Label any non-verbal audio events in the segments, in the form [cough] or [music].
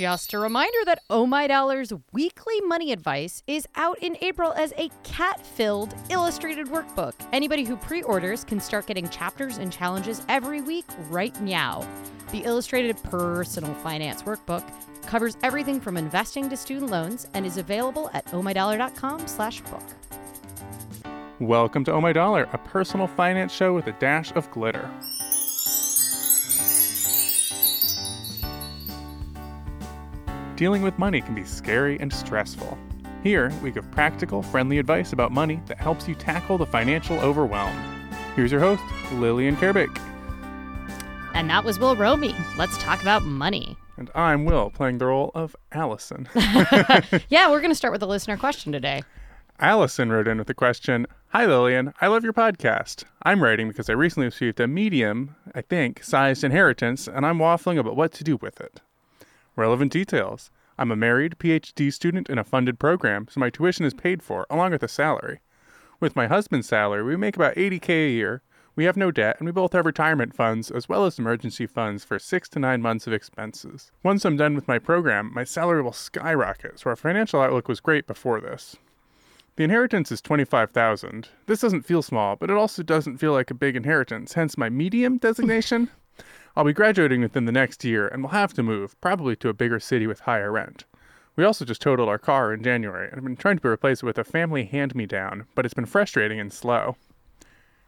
Just a reminder that Oh My Dollar's weekly money advice is out in April as a cat filled illustrated workbook. Anybody who pre orders can start getting chapters and challenges every week right now. The illustrated personal finance workbook covers everything from investing to student loans and is available at ohmydollar.com slash book. Welcome to Oh My Dollar, a personal finance show with a dash of glitter. Dealing with money can be scary and stressful. Here, we give practical, friendly advice about money that helps you tackle the financial overwhelm. Here's your host, Lillian Karabaic. And that was Will Romy. Let's talk about money. And I'm Will, playing the role of Allison. [laughs] Yeah, we're going to start with a listener question today. Allison wrote in with the question Hi Lillian, I love your podcast. I'm writing because I recently received a medium, I think, sized inheritance, and I'm waffling about what to do with it. Relevant details. I'm a married PhD student in a funded program, so my tuition is paid for, along with a salary. With my husband's salary, we make about 80k a year. We have no debt, and we both have retirement funds as well as emergency funds for six to nine months of expenses. Once I'm done with my program, my salary will skyrocket, so our financial outlook was great before this. The inheritance is 25,000. This doesn't feel small, but it also doesn't feel like a big inheritance, hence my medium designation. I'll be graduating within the next year and will have to move, probably to a bigger city with higher rent. We also just totaled our car in January and have been trying to replace it with a family hand me down, but it's been frustrating and slow.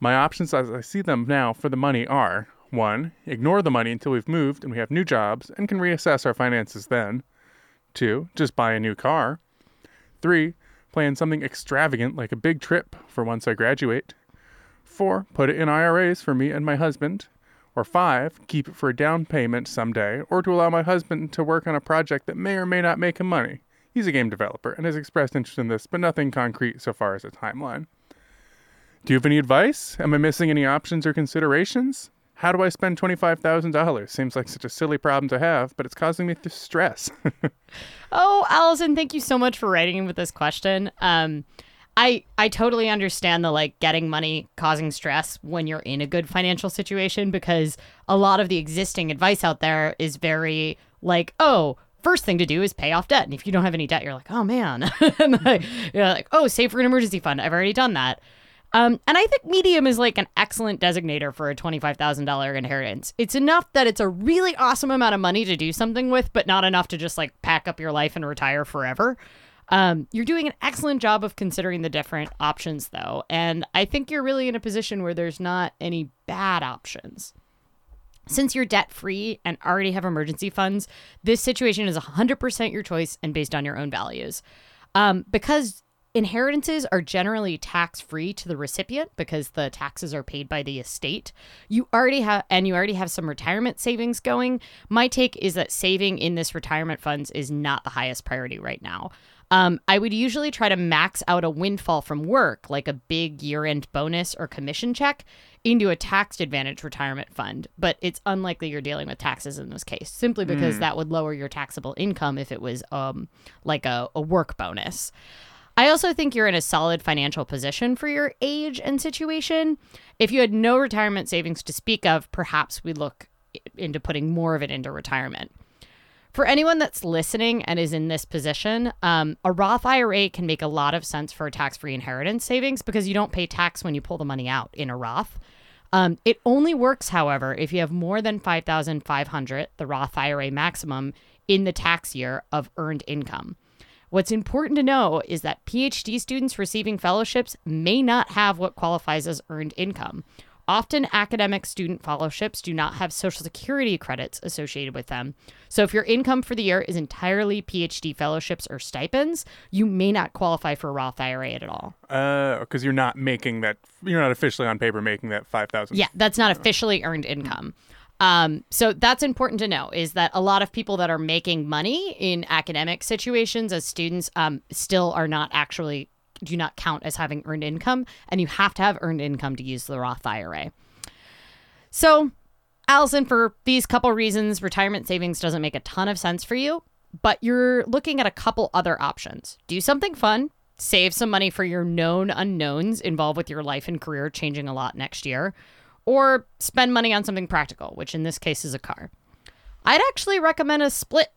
My options as I see them now for the money are 1. Ignore the money until we've moved and we have new jobs and can reassess our finances then. 2. Just buy a new car. 3. Plan something extravagant like a big trip for once I graduate. 4. Put it in IRAs for me and my husband. Or 5. Keep it for a down payment someday or to allow my husband to work on a project that may or may not make him money. He's a game developer and has expressed interest in this, but nothing concrete so far as a timeline. Do you have any advice? Am I missing any options or considerations? How do I spend $25,000? Seems like such a silly problem to have, but it's causing me stress. [laughs] Oh, Allison, thank you so much for writing in with this question. Um, I I totally understand the like getting money causing stress when you're in a good financial situation because a lot of the existing advice out there is very like, oh, first thing to do is pay off debt. And if you don't have any debt, you're like, oh man. [laughs] and like, you're like, oh, save for an emergency fund. I've already done that. Um, and I think medium is like an excellent designator for a $25,000 inheritance. It's enough that it's a really awesome amount of money to do something with, but not enough to just like pack up your life and retire forever. Um, you're doing an excellent job of considering the different options, though. And I think you're really in a position where there's not any bad options. Since you're debt free and already have emergency funds, this situation is 100% your choice and based on your own values. Um, because inheritances are generally tax free to the recipient because the taxes are paid by the estate. You already have, and you already have some retirement savings going. My take is that saving in this retirement funds is not the highest priority right now. Um, I would usually try to max out a windfall from work, like a big year end bonus or commission check, into a tax advantage retirement fund. But it's unlikely you're dealing with taxes in this case, simply because that would lower your taxable income if it was um, like a, a work bonus. I also think you're in a solid financial position for your age and situation. If you had no retirement savings to speak of, perhaps we look into putting more of it into retirement. For anyone that's listening and is in this position, um, a Roth IRA can make a lot of sense for tax free inheritance savings because you don't pay tax when you pull the money out in a Roth. Um, it only works, however, if you have more than 5500 the Roth IRA maximum, in the tax year of earned income. What's important to know is that PhD students receiving fellowships may not have what qualifies as earned income. Often, academic student fellowships do not have Social Security credits associated with them. So, if your income for the year is entirely PhD fellowships or stipends, you may not qualify for a Roth IRA at all. Uh, because you're not making that, you're not officially on paper making that 5,000. Yeah, that's not officially earned income. Um, so that's important to know is that a lot of people that are making money in academic situations as students um, still are not actually do not count as having earned income, and you have to have earned income to use the Roth IRA. So, Allison, for these couple reasons, retirement savings doesn't make a ton of sense for you, but you're looking at a couple other options. Do something fun, save some money for your known unknowns involved with your life and career changing a lot next year, or spend money on something practical, which in this case is a car. I'd actually recommend a split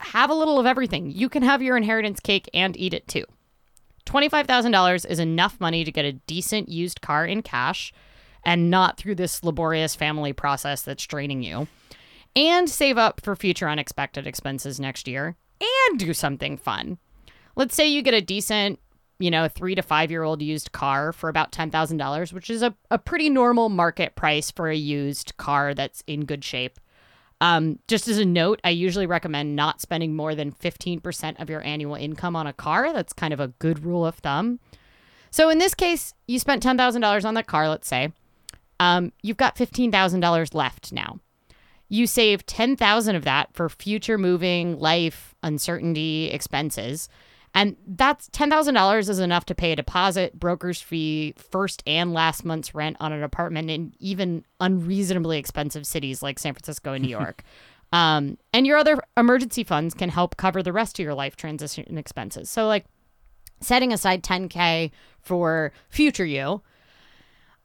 have a little of everything. You can have your inheritance cake and eat it too. $25,000 is enough money to get a decent used car in cash and not through this laborious family process that's draining you, and save up for future unexpected expenses next year, and do something fun. Let's say you get a decent, you know, three to five year old used car for about $10,000, which is a, a pretty normal market price for a used car that's in good shape. Um, just as a note, I usually recommend not spending more than 15% of your annual income on a car. That's kind of a good rule of thumb. So in this case, you spent $10,000 on that car, let's say. Um, you've got $15,000 left now. You save 10,000 of that for future moving, life, uncertainty, expenses. And that's $10,000 is enough to pay a deposit, broker's fee, first and last month's rent on an apartment in even unreasonably expensive cities like San Francisco and New [laughs] York. um, and your other emergency funds can help cover the rest of your life transition expenses. So, like setting aside 10K for future you.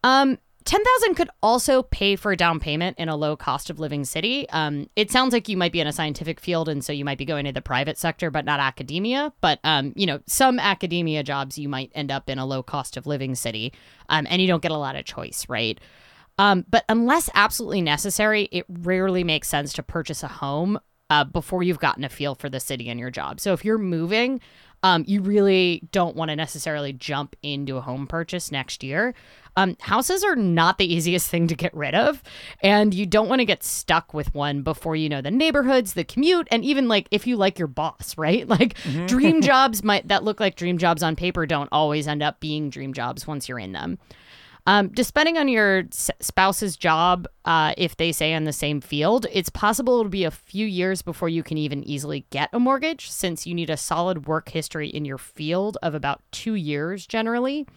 Um, 10,000 could also pay for a down payment in a low cost of living city. Um, it sounds like you might be in a scientific field and so you might be going to the private sector but not academia, but um, you know, some academia jobs you might end up in a low cost of living city. Um, and you don't get a lot of choice, right? Um, but unless absolutely necessary, it rarely makes sense to purchase a home uh, before you've gotten a feel for the city and your job. So if you're moving, um, you really don't want to necessarily jump into a home purchase next year. Um, houses are not the easiest thing to get rid of, and you don't want to get stuck with one before you know the neighborhoods, the commute, and even like if you like your boss, right? [laughs] Like mm-hmm. dream [laughs] jobs might that look like dream jobs on paper don't always end up being dream jobs once you're in them. Um, depending on your spouse's job, uh, if they say in the same field, it's possible it'll be a few years before you can even easily get a mortgage, since you need a solid work history in your field of about two years generally.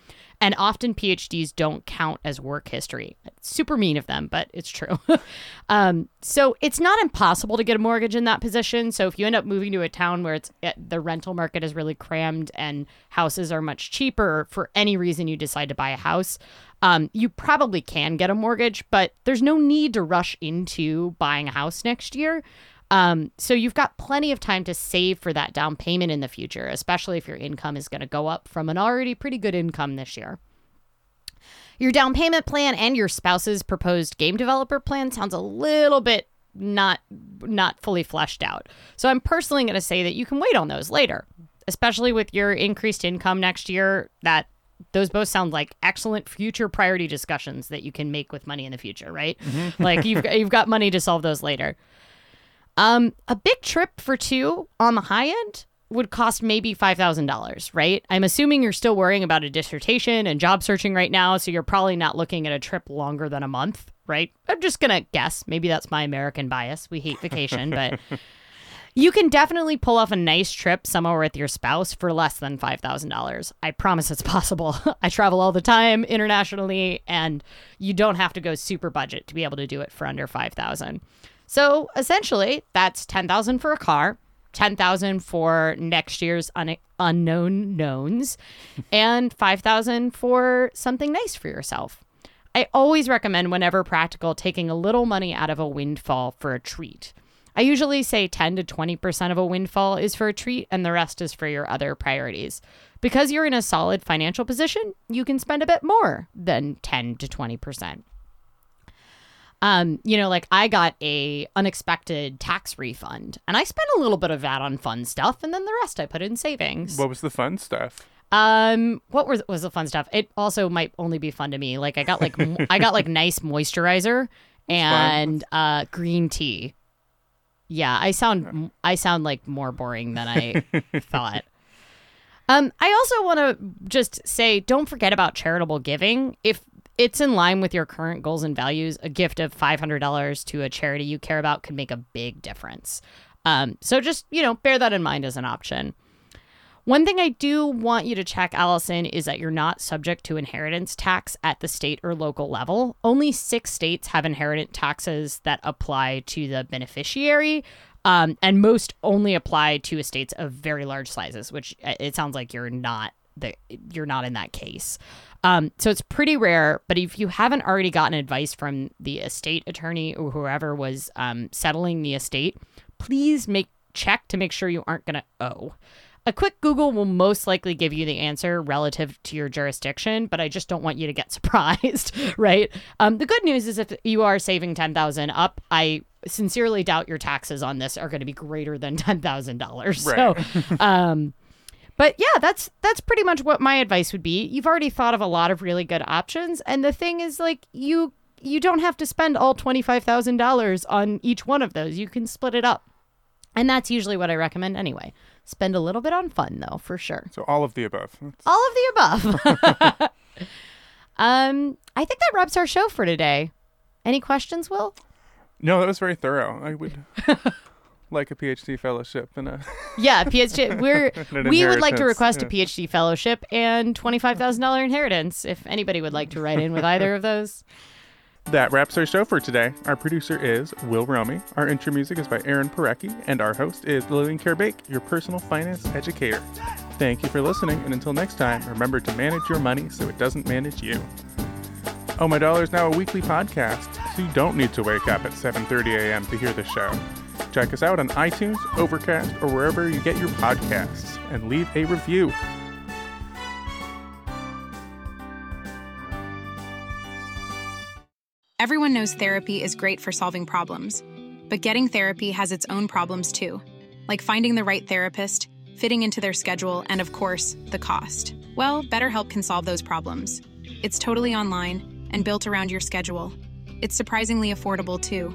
And often PhDs don't count as work history. It's super mean of them, but it's true. [laughs] um, so it's not impossible to get a mortgage in that position. So if you end up moving to a town where it's eh, the rental market is really crammed and houses are much cheaper for any reason you decide to buy a house, um, you probably can get a mortgage, but there's no need to rush into buying a house next year. Um, so you've got plenty of time to save for that down payment in the future, especially if your income is going to go up from an already pretty good income this year. Your down payment plan and your spouse's proposed game developer plan sounds a little bit not not fully fleshed out. So I'm personally going to say that you can wait on those later, especially with your increased income next year. That those both sound like excellent future priority discussions that you can make with money in the future, right? Mm-hmm. like you've you've got money to solve those later. Um, a big trip for two on the high end would cost maybe $5,000, right? I'm assuming you're still worrying about a dissertation and job searching right now, so you're probably not looking at a trip longer than a month, right? I'm just going to guess. Maybe that's my American bias. We hate vacation, but [laughs] you can definitely pull off a nice trip somewhere with your spouse for less than $5,000. I promise it's possible. [laughs] I travel all the time internationally, and you don't have to go super budget to be able to do it for under 5000 so essentially, that's 10,000 for a car, 10,000 for next year's un- unknown knowns, [laughs] and 5,000 for something nice for yourself. I always recommend, whenever practical, taking a little money out of a windfall for a treat. I usually say 10 to 20% of a windfall is for a treat, and the rest is for your other priorities. Because you're in a solid financial position, you can spend a bit more than 10 to 20% um, you know, like I got a unexpected tax refund, and I spent a little bit of that on fun stuff, and then the rest I put in savings. What was the fun stuff? Um, what was was the fun stuff? It also might only be fun to me. Like I got like I got like [laughs] nice moisturizer and uh green tea. Yeah, I sound I sound like more boring than I [laughs] thought. Um, I also want to just say, don't forget about charitable giving. If it's in line with your current goals and values. A gift of $500 to a charity you care about could make a big difference. Um, so just, you know, bear that in mind as an option. One thing I do want you to check, Allison, is that you're not subject to inheritance tax at the state or local level. Only six states have inheritance taxes that apply to the beneficiary, um, and most only apply to estates of very large sizes, which uh, it sounds like you're not the you're not in that case. Um, so it's pretty rare, but if you haven't already gotten advice from the estate attorney or whoever was um, settling the estate, please make check to make sure you aren't going to owe. A quick Google will most likely give you the answer relative to your jurisdiction, but I just don't want you to get [laughs] surprised, right? Um, the good news is if you are saving ten thousand up, I sincerely doubt your taxes on this are going to be greater than [laughs] ten thousand dollars. So, um, but yeah, that's that's pretty much what my advice would be. You've already thought of a lot of really good options, and the thing is, like you you don't have to spend all twenty five thousand dollars on each one of those. You can split it up, and that's usually what I recommend anyway. Spend a little bit on fun though, for sure. So all of the above. That's- All of the above. [laughs] um, I think that wraps our show for today. Any questions, Will? No, that was very thorough. I would [laughs] like a PhD fellowship and a [laughs] Yeah, PhD. We're [laughs] we would like to request yeah. a PhD fellowship and twenty five thousand dollar inheritance. If anybody would like to write in with either of those. That wraps our show for today. Our producer is Will Romy. Our intro music is by Aaron Parecki, and our host is Lillian Karabaic, your personal finance educator. Thank you for listening, and until next time, remember to manage your money so it doesn't manage you. Oh My Dollar is now a weekly podcast, so you don't need to wake up at 7:30 a.m. to hear the show. Check us out on iTunes, Overcast, or wherever you get your podcasts, and leave a review. Everyone knows therapy is great for solving problems, but getting therapy has its own problems too, like finding the right therapist, fitting into their schedule, and of course, the cost. Well, BetterHelp can solve those problems. It's totally online and built around your schedule. It's surprisingly affordable too.